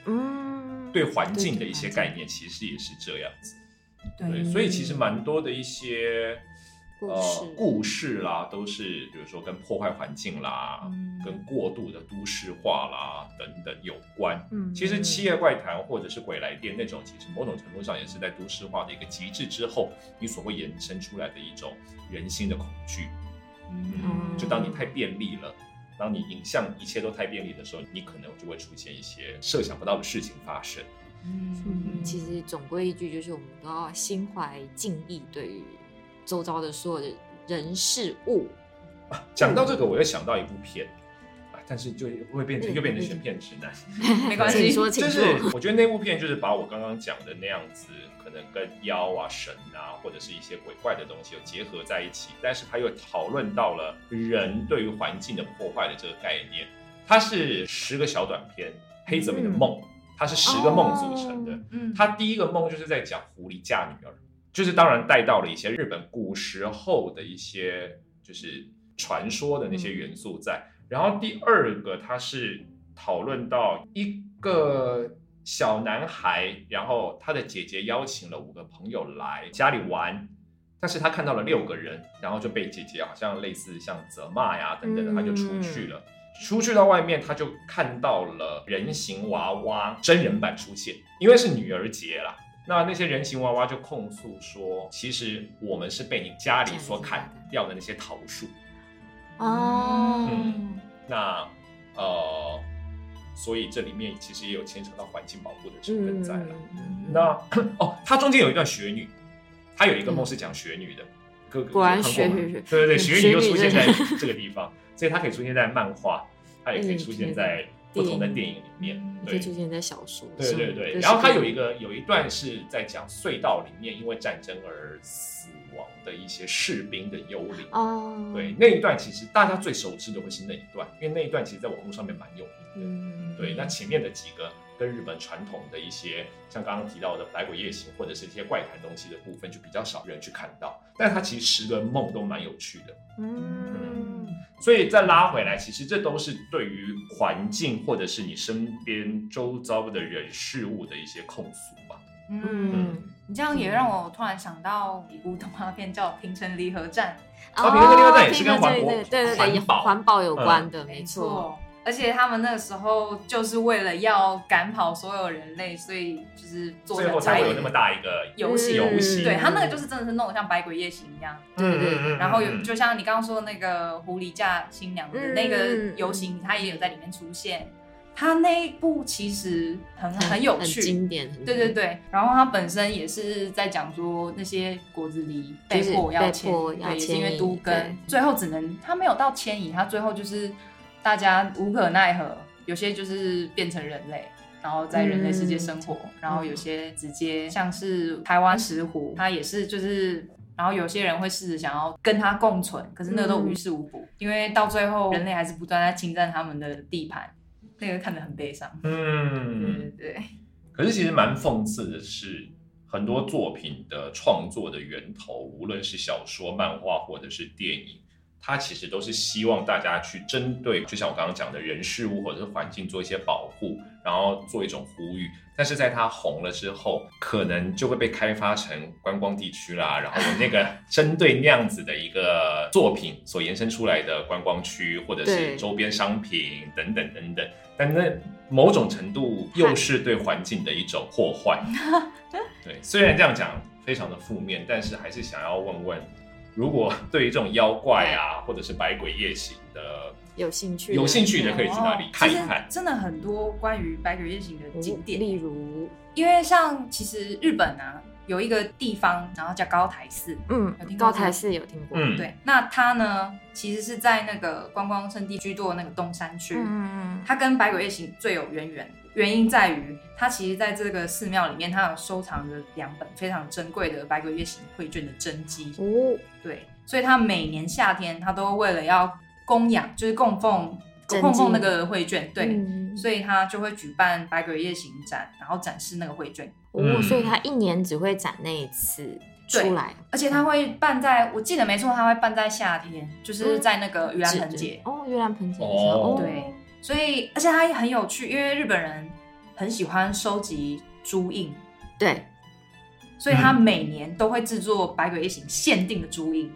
嗯，对环境的一些概念，其实也是这样子。对，对所以其实蛮多的一些呃故事啦，都是比如说跟破坏环境啦，嗯跟过度的都市化啦等等有关。嗯其实《七夜怪谈》或者是《鬼来电》那种，其实某种程度上也是在都市化的一个极致之后，你所会衍生出来的一种人心的恐惧。嗯就当你太便利了，当你影像一切都太便利的时候，你可能就会出现一些设想不到的事情发生。嗯，其实总归一句就是，我们都要心怀敬意，对于周遭的所有的人事物。讲到这个，我又想到一部片，啊，但是就会变成嗯又变成选片直男。没关系，请说，请就说。是我觉得那部片就是把我刚刚讲的那样子，可能跟妖啊、神啊，或者是一些鬼怪的东西有结合在一起，但是他又讨论到了人对于环境的破坏的这个概念。它是十个小短片，《黑泽明的梦》，它是十个梦组成的。嗯，他第一个梦就是在讲狐狸嫁女儿，就是当然带到了一些日本古时候的一些就是传说的那些元素在。然后第二个它是讨论到一个小男孩，然后他的姐姐邀请了五个朋友来家里玩。但是他看到了六个人，然后就被姐姐好像类似像责骂呀等等的，他就出去了。出去到外面，他就看到了人形娃娃真人版出现，因为是女儿节啦。那那些人形娃娃就控诉说，其实我们是被你家里所砍掉的那些桃树。哦，嗯那呃，所以这里面其实也有牵扯到环境保护的成分在了。嗯那哦，它中间有一段雪女，它有一个梦是讲雪女的，哥哥果然女对对对，嗯雪女又出现在这个地方，所以它可以出现在漫画，它也可以出现在不同的电影里面。对出现在小说对上。对对，然后它有一个有一段是在讲隧道里面因为战争而死亡的一些士兵的幽灵。哦，对，那一段其实大家最熟知的会是那一段，因为那一段其实在网络上面蛮有名的。嗯，对，那前面的几个跟日本传统的一些，像刚刚提到的《百鬼夜行》或者是一些怪谈东西的部分，就比较少人去看到。但是它其实十个梦都蛮有趣的。嗯，所以再拉回来，其实这都是对于环境或者是你身边周遭的人事物的一些控诉吧。嗯，嗯，你这样也让我突然想到一部动画片叫《平成离合战。啊平成离合战也是跟环保对对对对环保有关的，》，没没错。，而且他们那个时候就是为了要赶跑所有人类，所以就是做最后才会有那么大一个游戏游戏。对他那个就是真的是弄得像百鬼夜行一样，嗯嗯嗯，然后有嗯就像你刚刚说的那个狐狸嫁新娘的嗯那个游行，它也有在里面出现。他那一部其实很很有很趣，经典，对对对，然后他本身也是在讲说那些果子狸被就是迫要迁，对，也是因为迁移都对根，最后只能他没有到迁移，他最后就是大家无可奈何，有些就是变成人类。然后在人类世界生活，然后有些直接像是台湾石虎，它也是就是，然后有些人会试着想要跟它共存，可是那个都于事无补，因为到最后人类还是不断在侵占他们的地盘，那个看得很悲伤。嗯，对对对。可是其实蛮讽刺的是，很多作品的创作的源头，无论是小说、漫画或者是电影，它其实都是希望大家去针对，就像我刚刚讲的人事物或者是环境做一些保护，然后做一种呼吁。但是在它红了之后，可能就会被开发成观光地区啦，然后有那个 针对那样子的一个作品所延伸出来的观光区，或者是周边商品等等等等。但那某种程度又是对环境的一种破坏。对，虽然这样讲非常的负面，但是还是想要问问，如果对于这种妖怪啊，或者是百鬼夜行的有兴趣有兴趣的，可以去那里哦。看一看？真的很多关于百鬼夜行的景点，例如，因为像其实日本啊有一个地方，然后叫高台寺，嗯有听，过高台寺有听过，嗯。对，那它呢其实是在那个观光圣地居多的那个东山区，嗯，它跟百鬼夜行最有渊源，原因在于它其实在这个寺庙里面，它有收藏着两本非常珍贵的百鬼夜行绘卷的真迹，哦，对，所以它每年夏天，它都为了要供养，就是供奉供奉那个绘卷，对，嗯所以他就会举办百鬼夜行展，然后展示那个绘卷，哦，嗯。所以他一年只会展那一次出来，而且他会办在，我记得没错，他会办在夏天，就是嗯在那个盂兰盆节，哦，盂兰盆节的时哦。候，对，所以而且他也很有趣，因为日本人很喜欢收集珠印，对，所以他每年都会制作百鬼夜行限定的珠印。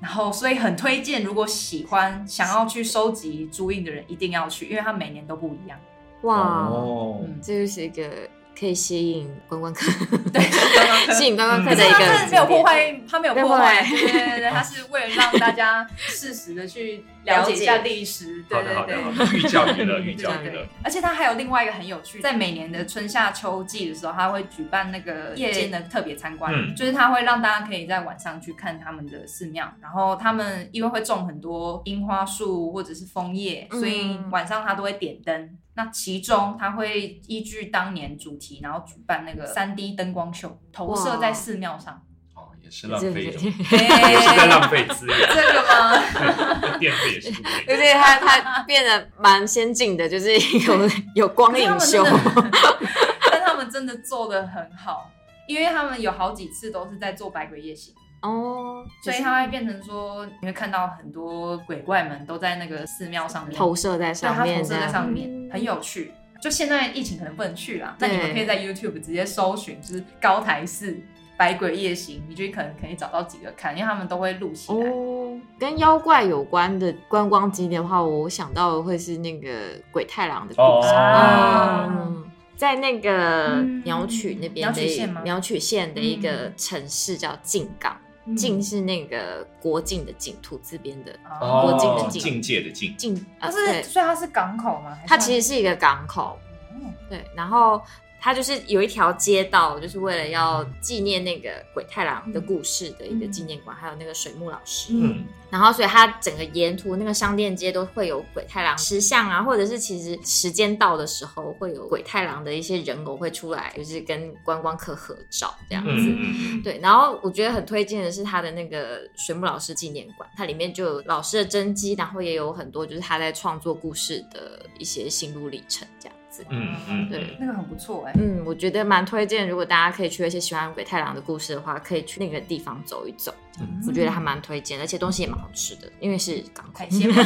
然后，所以很推荐，如果喜欢想要去收集朱印的人，一定要去，因为它每年都不一样。哇，哦，嗯，这就是一个可以吸引观光客，对，吸引观光客可的一个是它真的没有破坏，它没有破坏，对对对对，它是为了让大家适时的去了解一下历史，对好的好对对。的寓教于乐，寓教于乐 而且它还有另外一个很有趣，在每年的春夏秋季的时候，它会举办那个夜间的特别参观，嗯就是它会让大家可以在晚上去看他们的寺庙，然后他们因为会种很多樱花树或者是枫叶，嗯所以晚上它都会点灯。那其中它会依据当年主题，然后举办那个三 D 灯光秀，投射在寺庙上。哦，也是浪费一种，对 也是在浪费资源，这个吗？对 电费也是而且它它变得蛮先进的，就是有有光影秀但他们真的做的很好，因为他们有好几次都是在做百鬼夜行。哦，所以它会变成说，你会看到很多鬼怪们都在那个寺庙上面投射在对，它上面，投射在上面，嗯很有趣。就现在疫情可能不能去啦，那你们可以在 YouTube 直接搜寻，就是高台寺百鬼夜行，你就可能可以找到几个看，因为他们都会录起来。哦，跟妖怪有关的观光景点的话，我想到的会是那个鬼太郎的故事。哦嗯，在那个嗯鸟取那边的鸟取县吗鸟取县的一个嗯城市叫静冈，嗯。静是那个国境的境，土字边的哦。国境的境境界的境，境，它啊，对。是，所以它是港口吗？还它其实是一个港口，哦。对，然后它就是有一条街道，就是为了要纪念那个鬼太郎的故事的一个纪念馆，还有那个水木老师。嗯，然后，所以它整个沿途那个商店街都会有鬼太郎石像啊，或者是其实时间到的时候会有鬼太郎的一些人偶会出来，就是跟观光客合照这样子。对，然后我觉得很推荐的是他的那个水木老师纪念馆，它里面就有老师的真迹，然后也有很多就是他在创作故事的一些心路历程这样子。嗯嗯，对那个很不错哎、嗯，我觉得蛮推荐，如果大家可以去，而且喜欢鬼太郎的故事的话，可以去那个地方走一走。嗯。我觉得还蛮推荐，而且东西也蛮好吃的，因为是港口。海鲜嘛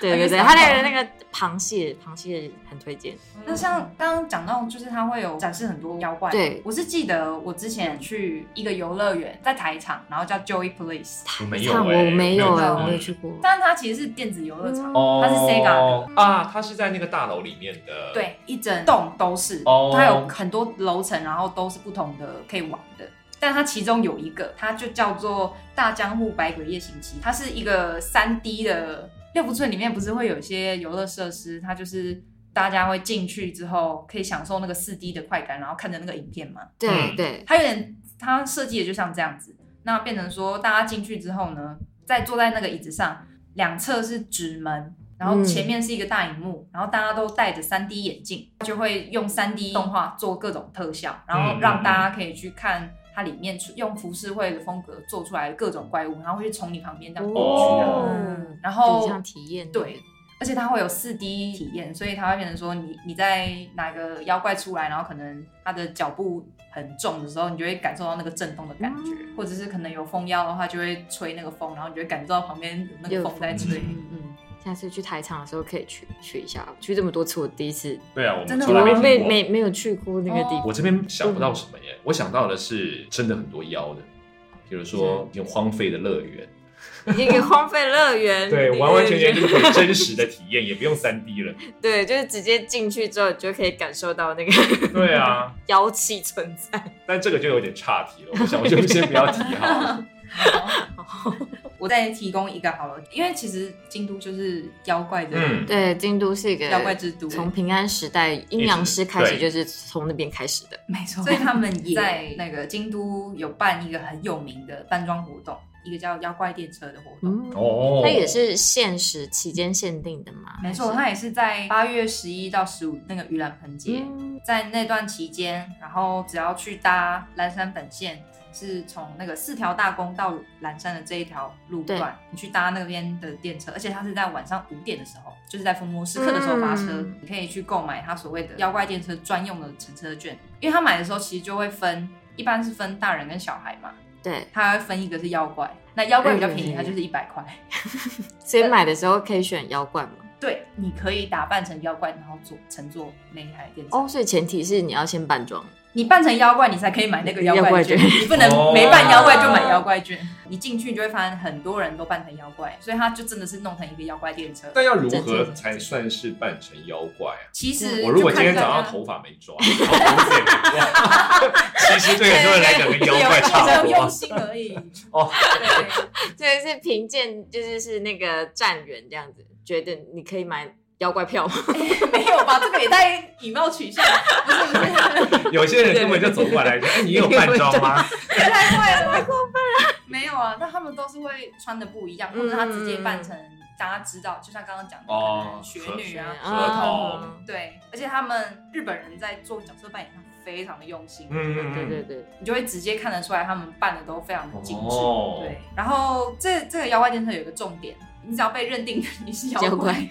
对对对，那个它那个那个螃蟹，螃蟹很推荐。那像刚刚讲到，就是它会有展示很多妖怪。对。我是记得我之前去一个游乐园，在台场，然后叫 Joy Place，我没有欸我没有哎、我没有去过。但是它其实是电子游乐场，哦，它是 Sega 的。啊，它是在那个大楼里面的，，对，一整栋都是，哦。它有很多楼层，然后都是不同的可以玩的。但它其中有一个，它就叫做大江户百鬼夜行记，它是一个三 D 的六福村里面不是会有一些游乐设施，它就是大家会进去之后可以享受那个四 D 的快感，然后看着那个影片嘛。对嗯对，它有点，它设计的就像这样子，那变成说大家进去之后呢，在坐在那个椅子上，两侧是纸门。然后前面是一个大荧幕，然后大家都戴着三 D 眼镜，就会用三 D 动画做各种特效，然后让大家可以去看它里面用浮世绘的风格做出来的各种怪物，然后会从你旁边这样过去然后体验对，而且它会有四 D 体验，所以它会变成说你你在哪个妖怪出来，然后可能它的脚步很重的时候，你就会感受到那个震动的感觉，或者是可能有风妖的话，就会吹那个风，然后你就会感受到旁边有那个风在吹。嗯嗯，下次去台场的时候可以去去一下，去这么多次我第一次，对啊，我真的们从来我没。没没有去过那个地方。我这边想不到什么耶，我想到的是真的很多妖的，比如说已经荒废的乐园，一个荒废乐园，对，完完全全就是很真实的体验，也不用三 D 了。对，就是直接进去之后，你就可以感受到那个对啊，妖气存在。但这个就有点岔题了，我想我就先不要提好了。我再提供一个好了，因为其实京都就是妖怪的嗯。对，京都是一个妖怪之都，从平安时代阴阳师开始，就是从那边开始的。没错，所以他们也在那个京都有办一个很有名的扮装活动，一个叫妖怪电车的活动。嗯，哦，它也是限时期间限定的嘛？没错，它也是在八月十一到十五那个盂兰盆节，嗯。在那段期间，然后只要去搭蓝山本线，是从那个四条大宫到蓝山的这一条路段，你去搭那边的电车，而且它是在晚上五点的时候，就是在伏魔时刻的时候发车，嗯你可以去购买它所谓的妖怪电车专用的乘车券，因为他买的时候其实就会分，一般是分大人跟小孩嘛，对，它会分一个是妖怪，那妖怪比较便宜，嗯它就是一百块。所以买的时候可以选妖怪嘛？对，你可以打扮成妖怪，然后坐乘坐那一台电车。哦，所以前提是你要先扮装。你扮成妖怪，你才可以买那个妖怪券，怪你不能哦没扮妖怪就买妖怪券。你进去就会发现很多人都扮成妖怪，所以他就真的是弄成一个妖怪电车。但要如何才算是扮成妖怪啊？其实我如果今天早上头发没抓，然后其实对很多人来讲跟妖怪差不多 用。心而已。哦，对，这是凭借，就是是那个站员这样子，觉得你可以买妖怪票吗？没有吧？这个也太以貌取向，不是不是，有些人根本就走过来说：“ 哎，你有扮装吗太坏了，太过分了。没有啊，但他们都是会穿的不一样，或者他直接扮成大家知道，就像刚刚讲的，可哦能雪女啊、合合同。同对，而且他们日本人在做角色扮演上非常的用心，？”嗯嗯嗯，对对对，你就会直接看得出来他们扮的都非常的精致。哦对，然后这这个妖怪电车有一个重点，你只要被认定你是妖妖怪，怪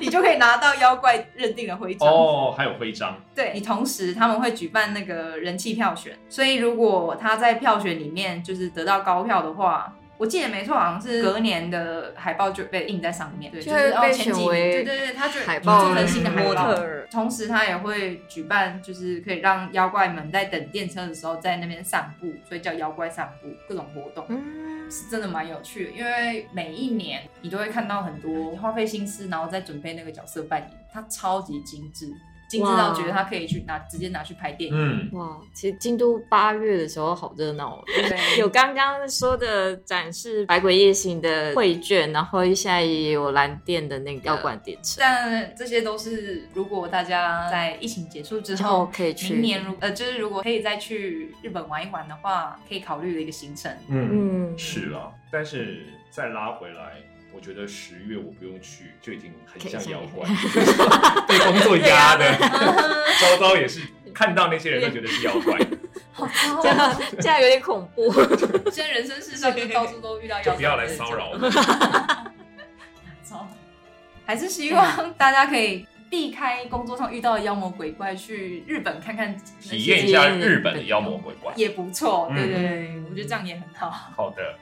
你就可以拿到妖怪认定的徽章。哦，还有徽章，对你同时他们会举办那个人气票选，所以如果他在票选里面就是得到高票的话。我记得没错，好像是隔年的海报就被印在上面，对，就就是会被哦前几名，选为对对对，他就海报做成新的海模报特。儿。同时，他也会举办，就是可以让妖怪们在等电车的时候在那边散步，所以叫妖怪散步，各种活动嗯，是真的蛮有趣的。因为每一年你都会看到很多花费心思，然后再准备那个角色扮演，它超级精致，精致到觉得他可以去拿直接拿去拍电影。嗯，哇，其实京都八月的时候好热闹哦，对，有刚刚说的展示《百鬼夜行》的绘卷，然后现在也有蓝电的那个妖怪电车，但这些都是如果大家在疫情结束之后。可以去。明年如呃，就是如果可以再去日本玩一玩的话，可以考虑的一个行程。嗯，嗯，是啊。但是再拉回来，我觉得十月我不用去，就已经很像妖怪，被工作压的，周遭也是看到那些人都觉得是妖怪，好糟这样这样有点恐怖。现在人生世上就到处都遇到妖怪，就不要来骚扰我。糟。还是希望大家可以避开工作上遇到的妖魔鬼怪，去日本看看体验一下日本的妖魔鬼怪。也不错。对对，我觉得这样也很好。好的，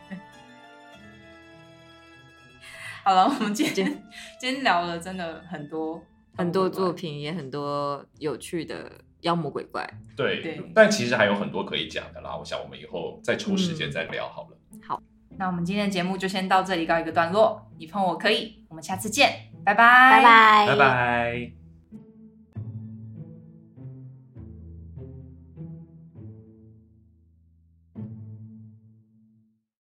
好了，我们今天今天聊了真的很多很多作，品也很多有趣的妖魔鬼怪。对对，但其实还有很多可以讲的啦。我想我们以后再抽时间再聊好了。好那我们今天的节目就先到这里告一个段落。你碰我可以，我们下次见，拜拜，拜拜，拜拜。